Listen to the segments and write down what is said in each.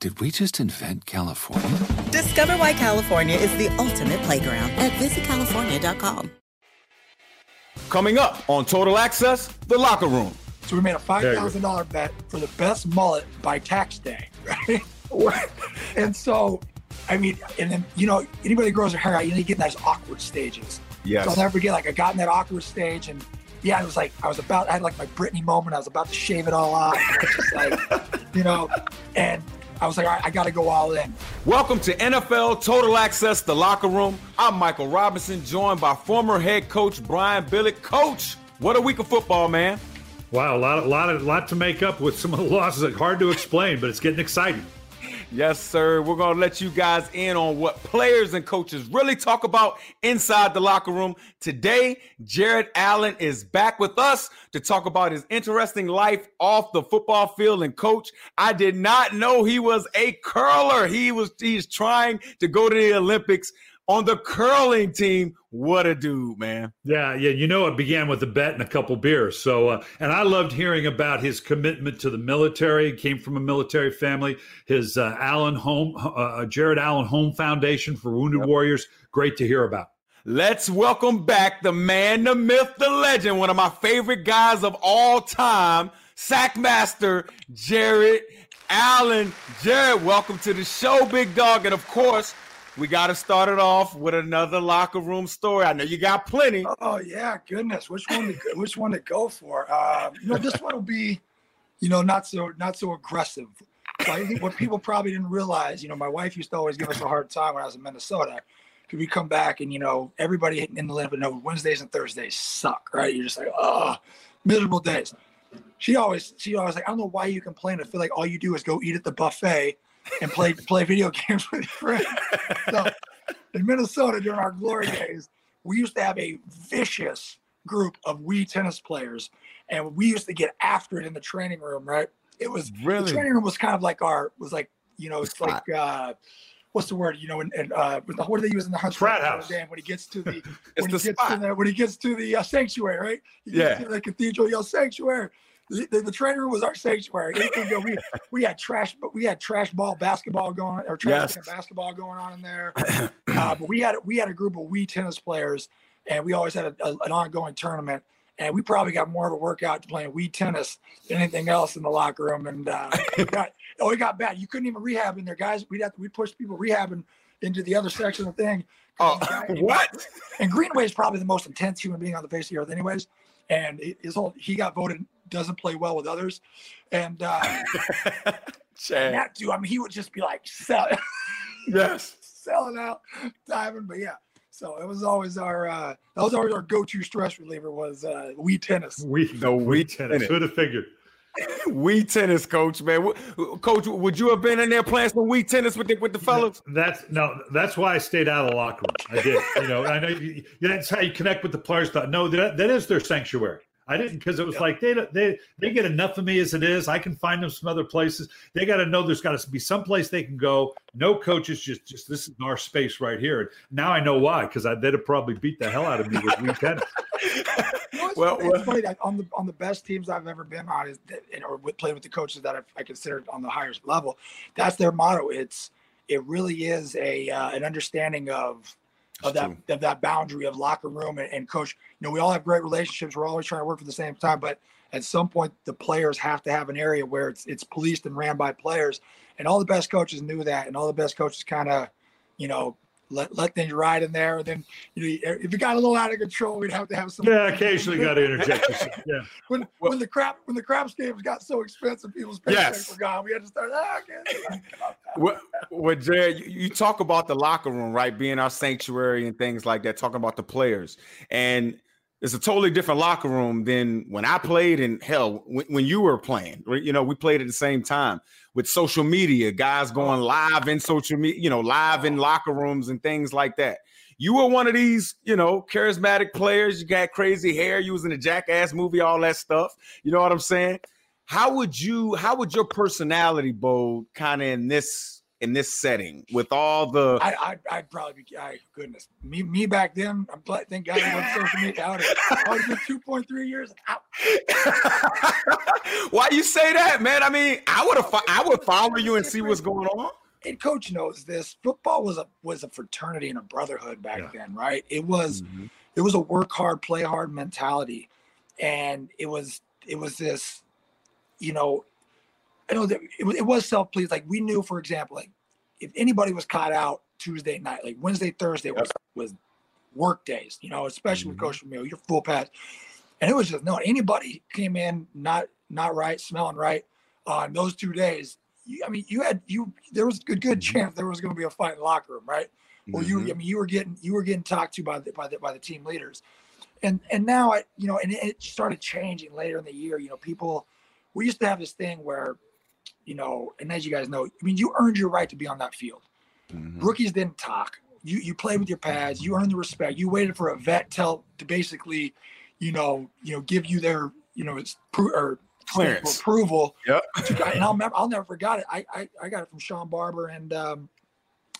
Did we just invent California? Discover why California is the ultimate playground at visitcalifornia.com. Coming up on Total Access, the locker room. So we made a five thousand dollar bet for the best mullet by tax day, right? and so, I mean, and then you know, anybody that grows their hair out, you know, you get those awkward stages. Yes. So I'll never forget, like I got in that awkward stage, and yeah, it was like I was about, I had like my Britney moment. I was about to shave it all off, just like, you know, and I was like, all right, I got to go all in. Welcome to NFL Total Access, the locker room. I'm Michael Robinson, joined by former head coach Brian Billick. Coach, what a week of football, man! Wow, a lot, a lot, a lot to make up with some of the losses. Hard to explain, but it's getting exciting. Yes, sir. We're going to let you guys in on what players and coaches really talk about inside the locker room. Today, Jared Allen is back with us to talk about his interesting life off the football field. And coach, I did not know he was a curler. He was he's trying to go to the Olympics on the curling team. What a dude, man. Yeah, yeah. You know, it began with a bet and a couple beers. So, uh, and I loved hearing about his commitment to the military. He came from a military family. His uh, Allen Home, uh, Jared Allen Home Foundation for Wounded yep. Warriors. Great to hear about. Let's welcome back the man, the myth, the legend, one of my favorite guys of all time, Sackmaster Jared Allen. Jared, welcome to the show, big dog. And of course, we got to start it off with another locker room story. I know you got plenty. Oh yeah, goodness. Which one? To, which one to go for? Um, you know, this one will be, you know, not so not so aggressive. So I think what people probably didn't realize, you know, my wife used to always give us a hard time when I was in Minnesota. Could we come back and you know everybody in the living know Wednesdays and Thursdays suck, right? You're just like, oh, miserable days. She always, she always like, I don't know why you complain. I feel like all you do is go eat at the buffet and play play video games with your friends. So in Minnesota during our glory days, we used to have a vicious group of Wii tennis players, and we used to get after it in the training room. Right? It was really the training room was kind of like our was like you know it's like. uh What's the word? You know, and, and uh, what do they use in the hunt? Frat house. Dan, when he gets to the when he gets to the when he gets to the uh, sanctuary, right? He yeah. To the cathedral, yell sanctuary the, the training room was our sanctuary. we we had trash, but we had trash ball basketball going or trash yes. basketball going on in there. Uh, but we had we had a group of Wii tennis players, and we always had a, a, an ongoing tournament. And we probably got more of a workout playing Wii tennis than anything else in the locker room. And uh, we got, oh, it got bad. You couldn't even rehab in there, guys. We'd have to, we pushed people rehabbing into the other section of the thing. Oh, what? And Greenway is probably the most intense human being on the face of the earth, anyways. And his whole he got voted doesn't play well with others. And uh, that dude, I mean, he would just be like selling, yes, selling out, diving. But yeah, so it was always our uh, that was always our go-to stress reliever was uh, Wii tennis. We no Wii tennis. Who'd have figured? we tennis, coach, man. Coach, would you have been in there playing some Wii tennis with the, with the fellas? That's no. That's why I stayed out of the locker room. I did. You know, I know you, that's how you connect with the players. No, that, that is their sanctuary. I didn't because it was like they they they get enough of me as it is. I can find them some other places. They got to know there's got to be some place they can go. No coaches, just just this is our space right here. And now I know why because they'd have probably beat the hell out of me with week tennis. well, it's funny that on the on the best teams I've ever been on is that, or with, played with the coaches that I've, I considered on the highest level. That's their motto. It's it really is a uh, an understanding of of that of that boundary of locker room and, and, coach. You know, we all have great relationships. We're always trying to work for the same time, but at some point, the players have to have an area where it's it's policed and ran by players. And all the best coaches knew that, and all the best coaches kind of, you know, let let things ride in there. And then you know, if it got a little out of control, we'd have to have some. Yeah, occasionally got to interject. yeah. When when the crap when the craps games got so expensive, people's paychecks yes. were gone. We had to start. Ah, okay. well, well, Jared, you, you talk about the locker room, right? Being our sanctuary and things like that. Talking about the players and it's a totally different locker room than when I played and hell when, when, you were playing. You know, we played at the same time with social media, guys going live in social media, you know, live in locker rooms and things like that. You were one of these, you know, charismatic players. You got crazy hair. You was in a jackass movie, all that stuff. You know what I'm saying? How would you, how would your personality, Bo, kind of in this in this setting with all the I, I I'd probably be I goodness. Me me back then I'm glad thank God I went social media out I would have two point three years? Out. Why you say that man? I mean I would have I would follow you and see what's going on. And coach knows this football was a was a fraternity and a brotherhood back yeah. then right? It was mm-hmm. it was a work hard play hard mentality. And it was it was this you know I know that it, it was self pleased. Like we knew, for example, like if anybody was caught out Tuesday night, like Wednesday, Thursday was was work days. You know, especially mm-hmm. with Coach Vermeil, you're full pass, and it was just no anybody came in not not right, smelling right on those two days. You, I mean, you had you there was a good mm-hmm. chance there was going to be a fight in the locker room, right? Or you, mm-hmm. I mean, you were getting you were getting talked to by the by the by the team leaders, and and now I, you know, and it started changing later in the year. You know, people we used to have this thing where you know, and as you guys know, I mean, you earned your right to be on that field. Mm-hmm. Rookies didn't talk. You you played with your pads. You earned the respect. You waited for a vet tell to basically, you know, you know, give you their, you know, it's pro- or clearance approval. Yep. and I'll never, I'll never forget it. I, I I got it from Shawn Barber and um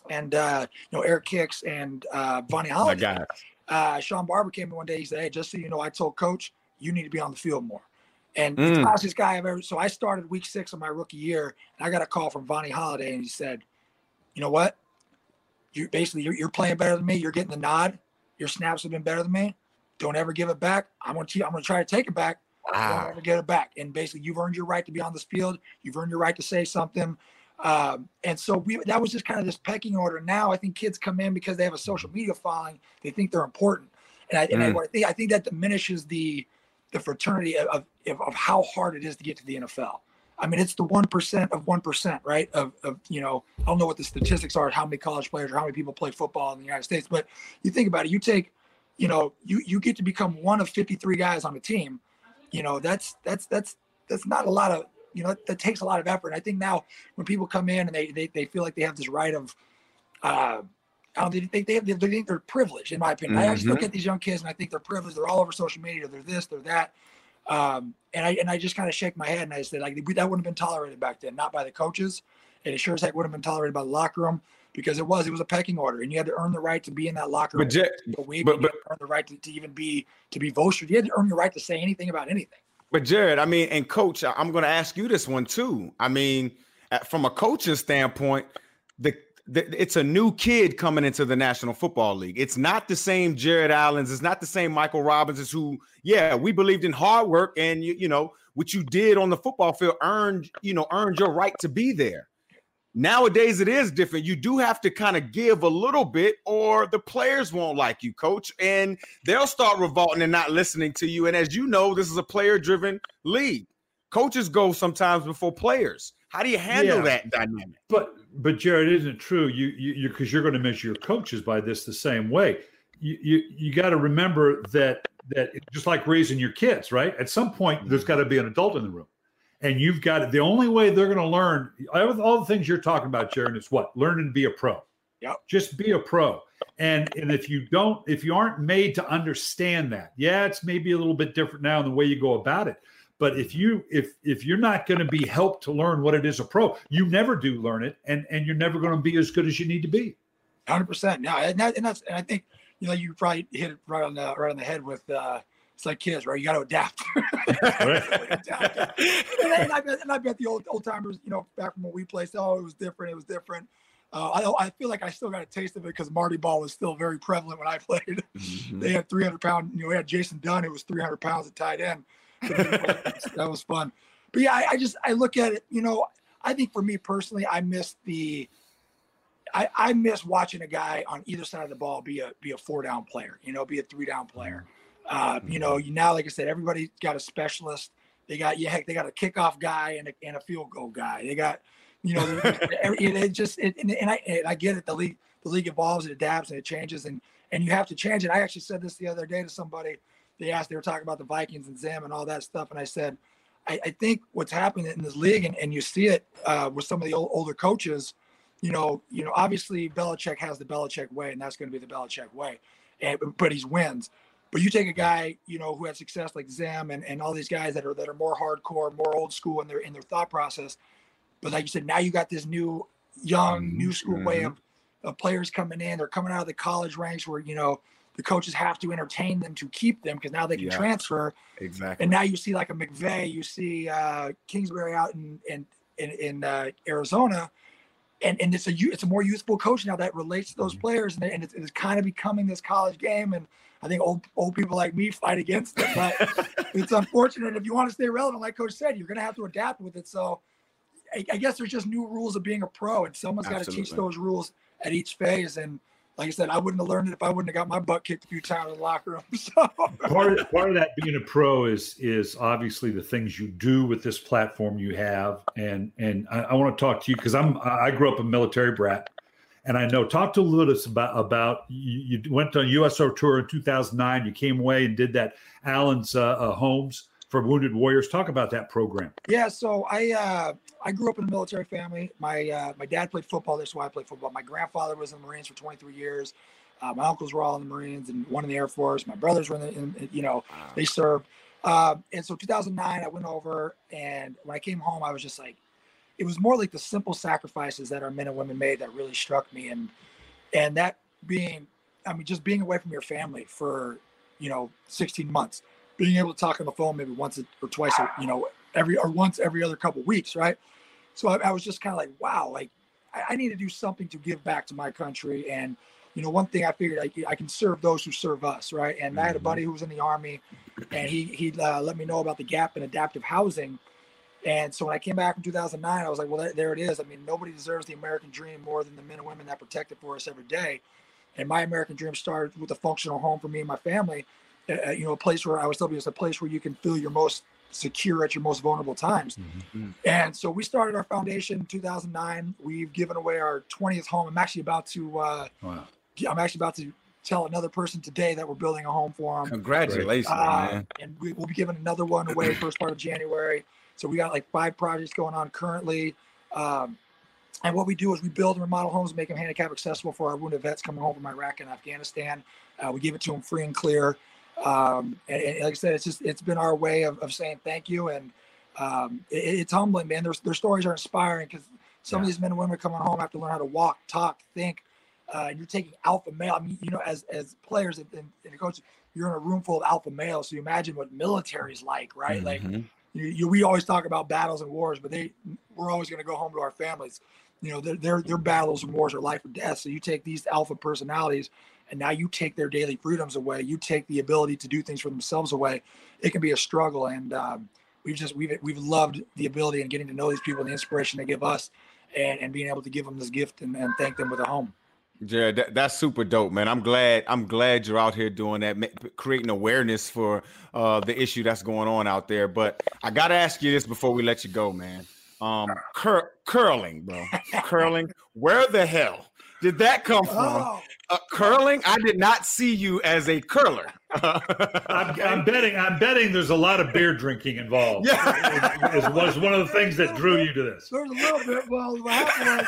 and uh you know Eric Hicks and uh Vonnie Holliday. Uh, Shawn Barber came in one day. He said, "Hey, just so you know, I told Coach you need to be on the field more." And mm. the fastest guy I've ever. So I started week six of my rookie year, and I got a call from Vonnie Holliday, and he said, "You know what? You basically you're, you're playing better than me. You're getting the nod. Your snaps have been better than me. Don't ever give it back. I'm gonna I'm gonna try to take it back. Wow. Don't ever get it back. And basically, you've earned your right to be on this field. You've earned your right to say something. Um, and so we that was just kind of this pecking order. Now I think kids come in because they have a social media following. They think they're important, and I, and mm. I, think I think that diminishes the the fraternity of, of, of how hard it is to get to the NFL. I mean, it's the one percent of one percent, right? Of, of you know, I don't know what the statistics are, how many college players or how many people play football in the United States, but you think about it, you take, you know, you you get to become one of 53 guys on the team. You know, that's that's that's that's not a lot of you know that takes a lot of effort. And I think now when people come in and they they, they feel like they have this right of uh, I don't think they, have, they think they're privileged, in my opinion. Mm-hmm. I just look mm-hmm. at these young kids and I think they're privileged. They're all over social media. They're this, they're that. Um, and I and I just kind of shake my head and I said, like, that wouldn't have been tolerated back then, not by the coaches. And it sure as heck would have been tolerated by the locker room because it was it was a pecking order, and you had to earn the right to be in that locker room. But, Jet, but, but earn the right to, to, even be to be voted. You had to earn the right to say anything about anything. But Jared, I mean, and coach, I'm going to ask you this one too. I mean, from a coaching standpoint, the it's a new kid coming into the National Football League. It's not the same Jared Allen's. It's not the same Michael Robbins. who, yeah, we believed in hard work and you, you know what you did on the football field earned, you know, earned your right to be there. Nowadays, it is different. You do have to kind of give a little bit, or the players won't like you, coach, and they'll start revolting and not listening to you. And as you know, this is a player-driven league. Coaches go sometimes before players. How do you handle yeah. that dynamic? But but Jared, isn't it true? You you because you, are going to measure your coaches by this the same way. You you, you got to remember that that just like raising your kids, right? At some point, mm-hmm. there's got to be an adult in the room, and you've got it. The only way they're going to learn all the things you're talking about, Jared, is what learning to be a pro. Yeah, Just be a pro. And and if you don't, if you aren't made to understand that, yeah, it's maybe a little bit different now in the way you go about it. But if you if if you're not going to be helped to learn what it is a pro, you never do learn it, and and you're never going to be as good as you need to be. Hundred percent. Yeah, and, that, and that's and I think you know you probably hit it right on the right on the head with uh, it's like kids, right? You got to adapt. adapt. and, I, and, I bet, and I bet the old old timers, you know, back from when we played, oh, it was different. It was different. Uh, I, I feel like I still got a taste of it because Marty ball was still very prevalent when I played. Mm-hmm. They had 300 pound, you know, we had Jason Dunn, who was 300 pounds at tight end. That was fun. But yeah, I, I, just, I look at it, you know, I think for me personally, I miss the, I, I miss watching a guy on either side of the ball be a, be a four down player, you know, be a three down player. Uh, you know, you now, like I said, everybody's got a specialist. They got, yeah, heck, they got a kickoff guy and a, and a field goal guy. They got, you know, it, just it, and, and, I and I get it. The league the league evolves, and adapts, and it changes, and and you have to change it. I actually said this the other day to somebody. They asked, they were talking about the Vikings and Zim and all that stuff, and I said, I, I think what's happening in this league, and, and you see it uh, with some of the old, older coaches. You know, you know, obviously Belichick has the Belichick way, and that's going to be the Belichick way, and, but he's wins. But you take a guy, you know, who had success like Zim and, and all these guys that are that are more hardcore, more old school in their in their thought process but like you said, now you got this new, young, new school mm-hmm. way of, of players coming in. They're coming out of the college ranks where you know the coaches have to entertain them to keep them because now they can yeah, transfer. Exactly. And now you see like a McVay, you see uh, Kingsbury out in in in, in uh, Arizona, and and it's a it's a more youthful coach now that relates to those mm-hmm. players, and, and it's, it's, kind of becoming this college game. And I think old old people like me fight against it, but it's unfortunate. If you want to stay relevant, like Coach said, you're going to have to adapt with it. So I, I, guess there's just new rules of being a pro, and someone's got to teach those rules at each phase. And like I said, I wouldn't have learned it if I wouldn't have got my butt kicked a few times in the locker room. So part of, part of that being a pro is is obviously the things you do with this platform you have, and and I, I want to talk to you because I'm I grew up a military brat. And I know, talk to Lewis about about you, you went on USO tour in 2009. You came away and did that Allen's uh, uh, homes for Wounded Warriors. Talk about that program. Yeah, so I uh, I grew up in a military family. My uh, my dad played football. That's why I played football. My grandfather was in the Marines for 23 years. Uh, my uncles were all in the Marines and one in the Air Force. My brothers were in, the, in you know, they served. Uh, and so 2009, I went over, and when I came home, I was just like, it was more like the simple sacrifices that our men and women made that really struck me, and and that being, I mean, just being away from your family for, you know, 16 months being able to talk on the phone maybe once or twice, or, you know, every or once every other couple weeks, right? So I, I was just kind of like, wow, like I, I, need to do something to give back to my country. And you know, one thing I figured I, I can serve those who serve us, right? And mm-hmm. I had a mm-hmm. buddy who was in the army, and he he uh, let me know about the gap in adaptive housing. And so when I came back in 2009, I was like, well, there it is. I mean, nobody deserves the American dream more than the men and women that protect it for us every day. And my American dream started with a functional home for me and my family uh, you know, a place where I was telling you it's a place where you can feel your most secure at your most vulnerable times. Mm-hmm. And so we started our foundation in 2009. We've given away our 20th home. I'm actually about to, uh, wow. I'm actually about to tell another person today that we're building a home for them. Congratulations, uh, man. And we, will be giving another one away first part of January. So we got like five projects going on currently. Um, and what we do is we build and remodel homes, make them handicap accessible for our wounded vets coming home from Iraq and Afghanistan. Uh, we give it to them free and clear. Um, and, and, like I said, it's just it's been our way of, of saying thank you, and um, it, it's humbling, man. Their their stories are inspiring because some yeah. of these men and women coming home have to learn how to walk, talk, think. Uh, and you're taking alpha male. I mean, you know, as as players and, and coaches, you're in a room full of alpha males. So you imagine what military is like, right? Mm-hmm. Like, you, you, we always talk about battles and wars, but they we're always going to go home to our families. You know, their, their their battles and wars are life or death. So you take these alpha personalities and now you take their daily freedoms away you take the ability to do things for themselves away it can be a struggle and um, we've just we've we've loved the ability and getting to know these people and the inspiration they give us and, and being able to give them this gift and, and thank them with a home Jared, that, that's super dope, man. I'm glad. I'm glad you're out here doing that, creating awareness for uh, the issue that's going on out there. But I gotta ask you this before we let you go, man. Um, cur- curling, bro, curling. Where the hell did that come from? Oh. Uh, curling? I did not see you as a curler. I'm, I'm, betting. I'm betting there's a lot of beer drinking involved. Yeah, it, it was one of the things that drew you to this. There's a little bit. Well, what happened was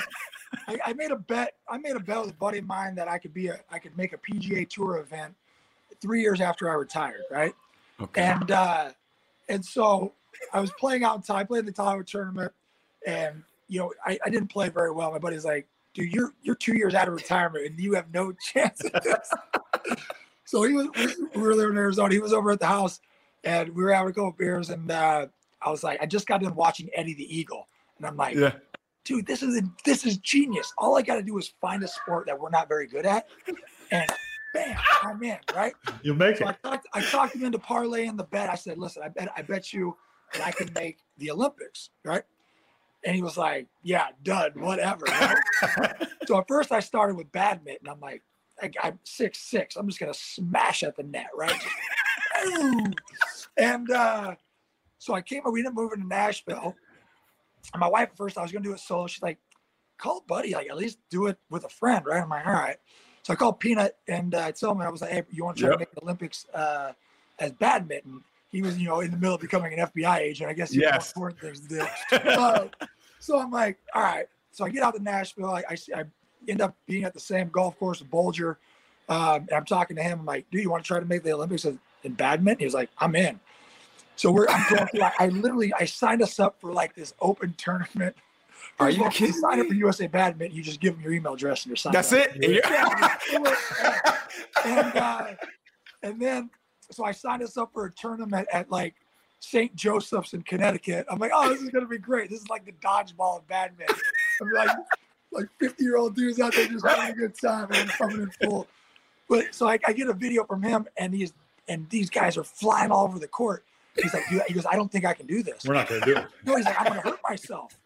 I, I made a bet. I made a bet with a buddy of mine that I could be a I could make a PGA Tour event three years after I retired, right? Okay. And uh, and so I was playing out in time. I played the Tahoe tournament, and you know I, I didn't play very well. My buddy's like, "Dude, you're you're two years out of retirement, and you have no chance at this." so he was we were there in Arizona. He was over at the house, and we were having a couple beers, and uh, I was like, I just got done watching Eddie the Eagle, and I'm like, Yeah. dude, this is a, this is genius. All I got to do is find a sport that we're not very good at, and bam, I'm in, right? You'll make So I it. talked, I talked him into parlaying the bet. I said, listen, I bet I bet you that I can make the Olympics, right? And he was like, yeah, done, whatever. so at first I started with badminton. I'm like, I, I'm six six. I'm just gonna smash at the net, right? And uh, so I came. We didn't move into Nashville. And my wife at first, I was gonna do it solo. She's like, call buddy, like at least do it with a friend, right? I'm like, all right. So I called Peanut and uh, I told him I was like, hey, you want to try Yep. to make the Olympics uh, as badminton? He was, you know, in the middle of becoming an FBI agent. I guess Yes. more important things to do. Uh, so I'm like, all right. So I get out to Nashville. I, I, see- I end up being at the same golf course with Bulger. Um, and I'm talking to him. I'm like, dude, you want to try to make the Olympics in in badminton? He was like, I'm in. So we're I'm going through. I, I literally I signed us up for like this open tournament. Are you kidding sign up for USA Badminton, you just give them your email address and you're signed That's up. it. Yeah, and uh, and then so I signed us up for a tournament at like St. Joseph's in Connecticut. I'm like, oh, this is gonna be great. This is like the dodgeball of badminton. I'm like, like 50 year old dudes out there just having a good time and coming in full. But so I, I get a video from him and he's and these guys are flying all over the court. He's like, he goes, I don't think I can do this. We're not going to do it. No, he's like, I'm gonna hurt myself.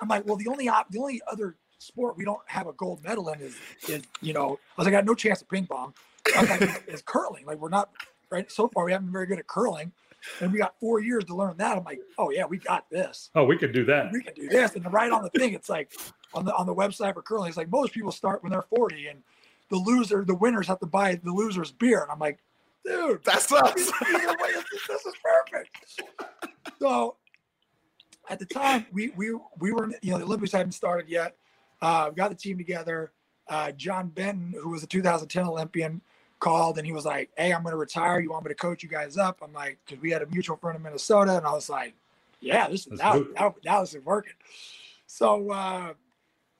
I'm like, well, the only op- the only other sport we don't have a gold medal in is is you know, I was like, I got no chance at ping pong. I was like, is curling. Like we're not right so far. We haven't been very good at curling, and we got four years to learn that. I'm like, oh yeah, we got this. Oh, we could do that. We can do this. And right on the thing, it's like on the on the website for curling, it's like most people start when they're 40, and the loser, the winners have to buy the loser's beer. And I'm like, dude, That's us. either way, this, this is perfect. So at the time, we we we were you know the Olympics hadn't started yet. Uh, got the team together. Uh, John Benton, who was a 2010 Olympian, called and he was like, "Hey, I'm going to retire. You want me to coach you guys up?" I'm like, because we had a mutual friend in Minnesota, and I was like, "Yeah, this is now, now now this is working." So uh,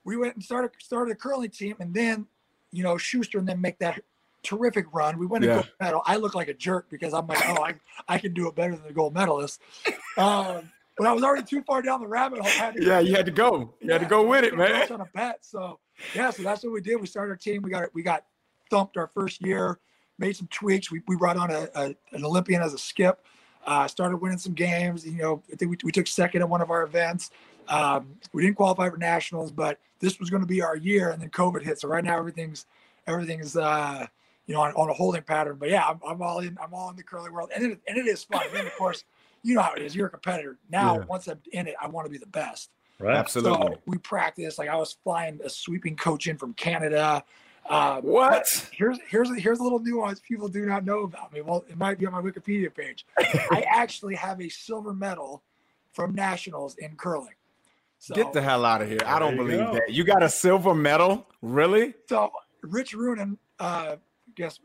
we went and started started a curling team, and then you know Shuster and then make that terrific run. We went Yeah. a gold medal. I look like a jerk because I'm like, oh, I, I can do it better than the gold medalist. Um, but I was already too far down the rabbit hole. To- Yeah, you had to go. You had to go with it, man. On a bet. So yeah, so that's what we did. We started our team. We got we got thumped our first year. Made some tweaks. We, we brought on a, a an Olympian as a skip. Uh, started winning some games. You know, I think we, we took second at one of our events. Um, we didn't qualify for nationals, but this was going to be our year. And then COVID hit. So right now everything's everything's uh, you know on, on a holding pattern. But yeah, I'm, I'm all in. I'm all in the curling world, and it, and it is fun. And of course, you know how it is. You're a competitor. Now, Yeah. once I'm in it, I want to be the best. Right. Absolutely. So we practice. Like I was flying a sweeping coach in from Canada. Uh, What? Here's here's here's a little nuance people do not know about me. Well, it might be on my Wikipedia page. I actually have a silver medal from nationals in curling. So, Get the hell out of here. I don't believe go. that. You got a silver medal? Really? so Rich Ruohonen, uh, I guess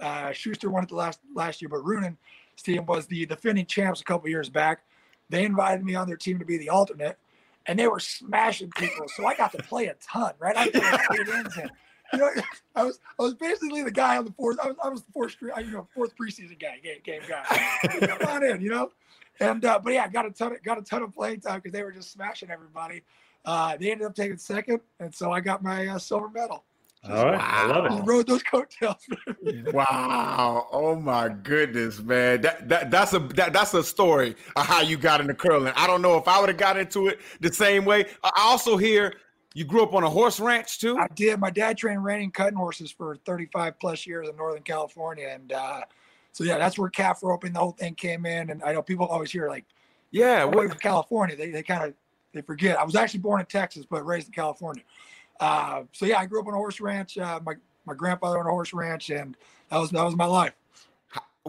uh, Shuster won it the last last year, but Ruohonen team was the defending champs a couple years back. They invited me on their team to be the alternate, and they were smashing people. So I got to play a ton, right? I played eight ends in. You know, I was I was basically the guy on the fourth. I was I was the fourth you know fourth preseason guy, game, game guy. Come on in, you know. And uh, but yeah, I got a ton of got a ton of playing time because they were just smashing everybody. Uh, they ended up taking second, and so I got my uh, silver medal. All right. I love Just it. rode those coattails. Wow. Oh my goodness, man. That, that that's a that, that's a story of how you got into curling. I don't know if I would have got into it the same way. I I also hear you grew up on a horse ranch too. I did. My dad trained reining cutting horses for 35 plus years in Northern California, and uh, so yeah, that's where calf roping the whole thing came in. And I know people always hear like, Yeah, "Away what, from California," they they kind of they forget. I was actually born in Texas, but raised in California. Uh, so yeah, I grew up on a horse ranch. Uh, my my grandfather owned a horse ranch, and that was that was my life.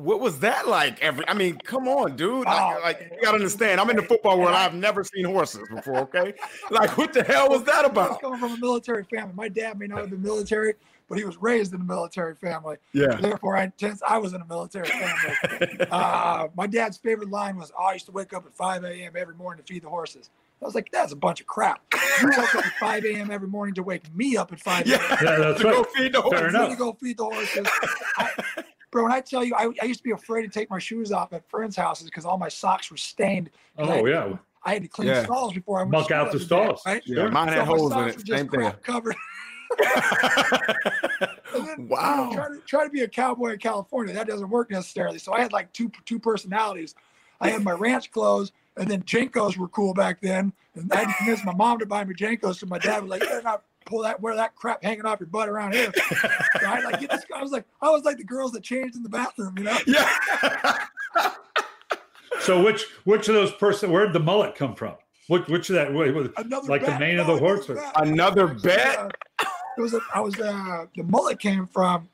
What was that like? Every, I mean, come on, dude. Like, oh, like, you gotta understand. I'm in the football world. I've never seen horses before. Okay, like what the hell was that about? I was coming from a military family. My dad may not have been military, but he was raised in a military family. Yeah. Therefore, I I was in a military family. uh, my dad's favorite line was, oh, "I used to wake up at 5 a.m. every morning to feed the horses." I was like, that's a bunch of crap. You woke up at 5 a.m. every morning to wake me up at 5 a.m. Yeah, yeah that's to right. Go feed the horses. Fair enough. To go feed the horses. I, bro, when I tell you, I, I, used to be afraid to take my shoes off at friends' houses because all my socks were stained. Oh, I, yeah. I had to clean yeah. stalls before I went muck out the stalls. Day, right? Yeah, mine had so holes in it. Same thing. Covered. then, wow. You know, try, to, try to be a cowboy in California. That doesn't work necessarily. So I had like two two personalities. I had my ranch clothes, and then JNCOs were cool back then. And I had to convince my mom to buy me JNCOs. So my dad was like, "You're not pull that wear that crap hanging off your butt around here." right? Like, this, I was like, I was like the girls that changed in the bathroom, you know? Yeah. so which which of those person? Where did the mullet come from? Which which of that? Wait, Another like bet. the mane no, of the horse? Another bet it was a, I was uh, the mullet came from.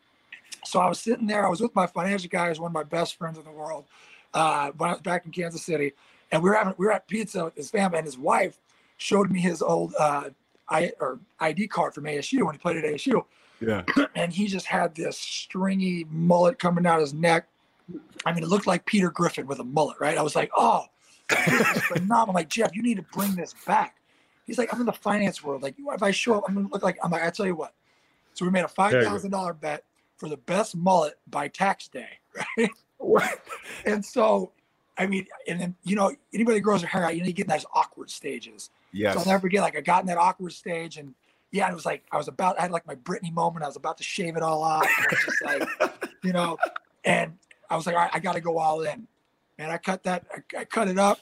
So I was sitting there. I was with my financial guy, who's one of my best friends in the world. Uh, when I was back in Kansas City, and we were having we were at pizza with his family, and his wife showed me his old uh, I or ID card from ASU when he played at ASU. Yeah. and he just had this stringy mullet coming out his neck. I mean, it looked like Peter Griffin with a mullet, right? I was like, oh, this is phenomenal. I'm like, Jeff, you need to bring this back. He's like, I'm in the finance world. Like, if I show up, I'm gonna look like I'm like, I tell you what. So we made a five thousand dollar bet for the best mullet by tax day, right? and so, I mean, and then you know, anybody grows their hair out, you know, you get in those awkward stages. Yes. So I'll never forget, like, I got in that awkward stage, and yeah, it was like I was about, I had like my Britney moment. I was about to shave it all off. And I was just like, you know, and I was like, all right, I got to go all in. And I cut that, I, I cut it up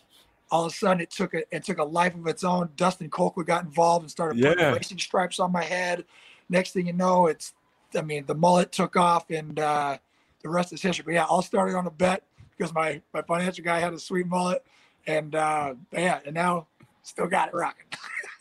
all of a sudden it took a it took a life of its own. Dustin Colquitt got involved and started putting yeah. racing stripes on my head. Next thing you know, it's I mean the mullet took off and uh, the rest is history. But yeah, I all started on a bet because my my financial guy had a sweet mullet, and uh, yeah, and now still got it rocking.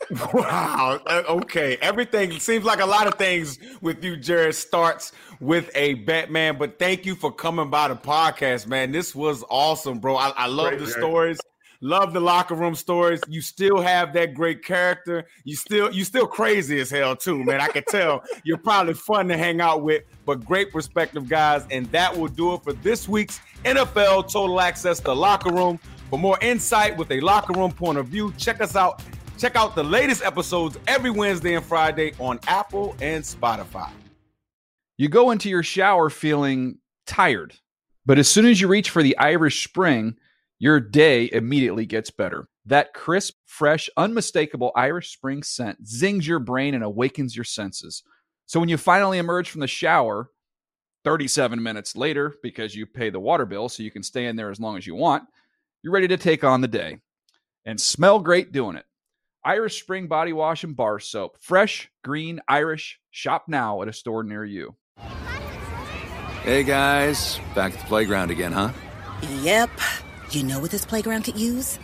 wow. Uh, okay. Everything seems like a lot of things with you, Jared, starts with a Batman. But thank you for coming by the podcast, man. This was awesome, bro. I, I love Great, the Jared. stories. Love the locker room stories. You still have that great character. You still you still crazy as hell too, man. I can tell you're probably fun to hang out with, but great perspective, guys. And that will do it for this week's NFL Total Access the Locker Room. For more insight with a locker room point of view, check us out. Check out the latest episodes every Wednesday and Friday on Apple and Spotify. You go into your shower feeling tired, but as soon as you reach for the Irish Spring your day immediately gets better. That crisp, fresh, unmistakable Irish Spring scent zings your brain and awakens your senses. So when you finally emerge from the shower, 37 minutes later, because you pay the water bill so you can stay in there as long as you want, you're ready to take on the day and smell great doing it. Irish Spring Body Wash and Bar Soap. Fresh, green, Irish. Shop now at a store near you. Hey guys, back at the playground again, huh? Yep. You know what this playground could use?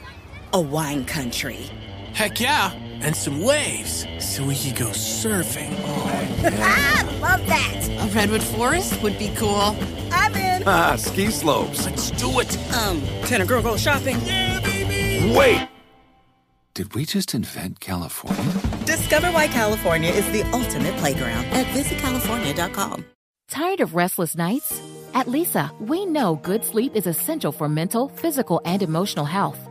A wine country. Heck yeah, and some waves so we could go surfing. Oh, yeah. Love that. A redwood forest would be cool. I'm in. Ah, ski slopes. Let's do it. Um, can a girl go shopping? Yeah, baby. Wait. Did we just invent California? Discover why California is the ultimate playground at visitcalifornia.com. Tired of restless nights? At Leesa, we know good sleep is essential for mental, physical, and emotional health.